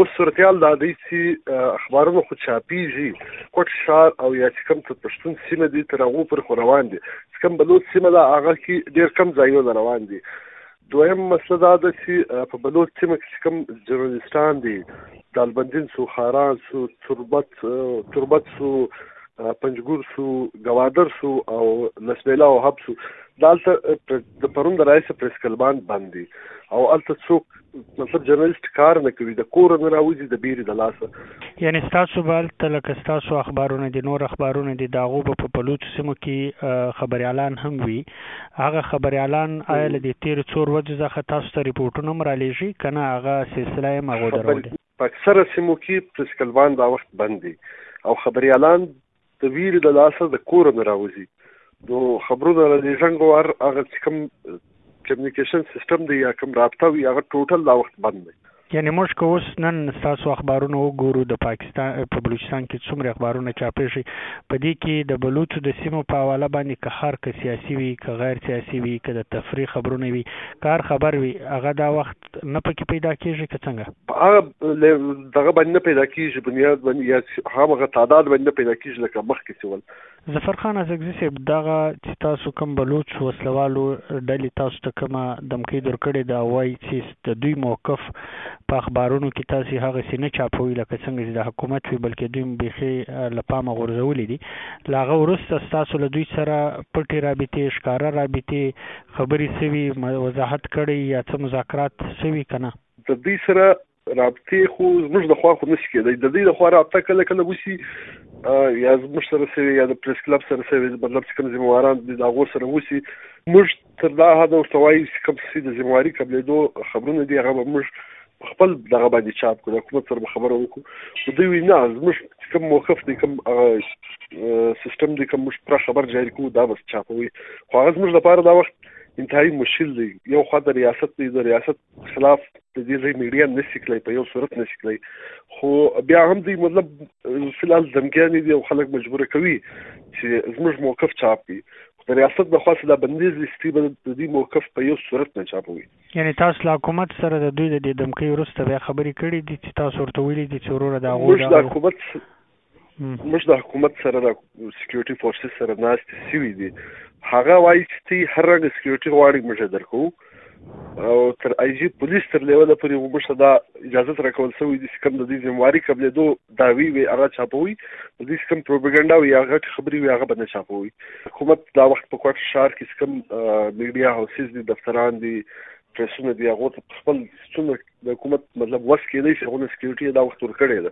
اوس صورتحال دا دی چې اخبارونو خو چاپیږي. کوټ شار او یا چې کوم څه پښتون سیمه دي، تر هغه پر خو روان دي. چې کوم بلوچ سیمه دا، هغه کې ډیر کم ځایونه روان دي. دویم مسله دا ده چې په بلوچ سیمه کې کوم جرنالستان دي، دالبندین سو، خاران سو، تربت تربت سو پنځګور سو گوادر سو او لسبیلا او حب سو دالته د پرون د رئیس پریس کلبان باندې. او الته څوک مطلب جرنالست کار نه کوي د کور نه راوځي د بیري د لاسه. یعنی تاسو بل تلک تاسو اخبارونه دي نور اخبارونه دي داغو په پلوچ سیمو کې خبري اعلان هم وي. هغه خبري اعلان آیل دي تیر څور وجه ځخه تاسو ته ریپورتونه مرالېږي کنه هغه سلسله مغو درول اکثره سیمو کې پریس کلبان دا وخت بندي او خبري اعلان د ویری د لاسه د کور نه راوځي نو خبرونه د ژوند ور هغه کوم کمیونیکیشن سیستم دی یا کوم رابطه وي، هغه ټوټل دا وخت بند دی. یعنی موږ که اوس نن ستاسو اخبارونه وګورو، د پاکستان، په بلوچستان کې څومره اخبارونه چاپې شي، په دې کې د بلوچو د سیمو په حواله باندې که هر که سیاسي وي، که غیر سیاسي وي، که د تفریح خبرونه وي، کار خبر وي، هغه دا وخت نه پکې پیدا کیږي که څنګه؟ هغه دغه باندې پیدا کیږي بنیاد باندې یا هغه تعداد باندې پیدا کیږي لکه مخکې سیول ظفر خان ازغزي صاحب دغه چې تاسو کوم بلوچ وسلوالو ډلې تاسو ته کومه دمکې درکړې دا وایي چې د دوی موقف په اخبارونو کې تاسو هغه سینه چاپوي، لکه څنګه چې د حکومت وی بلکې دوی بيخي لپامه غورځولې دي. لاغه ورسته تاسو له دوی سره پټي رابطې ښکارا رابطې خبري سوي وضاحت کړي یا څه مذاکرات سوي کنه د دوی سره رابطې خو زموږ د خوا خو نشي کېدای. د دې د خوا رابطه کله کله وسی یا زموږ سره سوي یا د پریس کلب سره سوي مطلب چې کوم ذمہواران دي دا غو سره وسی موږ تر دا حد ورتوای چې کوم څه د ذمہواری قبلې خبرونه دي، هغه موږ خپل دغه باندې چاپ کړو حکومت سره خبره وکړو. خو دوی وی نه، زموږ کوم موقف دی، کوم سیستم دی، کوم موږ پر خبر جاری کوو، دا بس چاپوي خو هغه زموږ لپاره دا وخت انتهایی مشکل دی۔ یو خوا د ریاست دی د ریاست خلاف د دې ځای میډیا نشي کولای په یو صورت نشي کولای خو بیا هم دی مطلب فلال دمګانی دی او خلک مجبور کوي چې زموږ موقف چاپ کړي. د ریاست د خاصه د بندیز لیستي به د دې موقف په یو صورت نه چاپوي. یعنی تاسو له حکومت سره د دوی د دمکې وروسته بیا خبرې کړې دي چې تاسو ورته ویلي دي چې ورور د هغه د حکومت موږ د حکومت سره د سکیورټي فورسز سره ناست سوي دي هغه وایي چې هر رنګ سکیورټي غواړي موږ درکو او تر ای جی پولیس تر لیول پورې ومشه دا اجازه تر کول سوې دي کوم د دې ذمہواری قبل دو داوی وی هغه چاپوي د دې کوم پروپاګاندا وی هغه خبري وی هغه باندې چاپوي حکومت دا وخت په کوټ شهر کې کوم میډیا هاوسز دي دفتران دي پرسونه دی هغه خپل څومره د حکومت مطلب وس کې دی چې هغه سکیورټي دا وخت ورکړی ده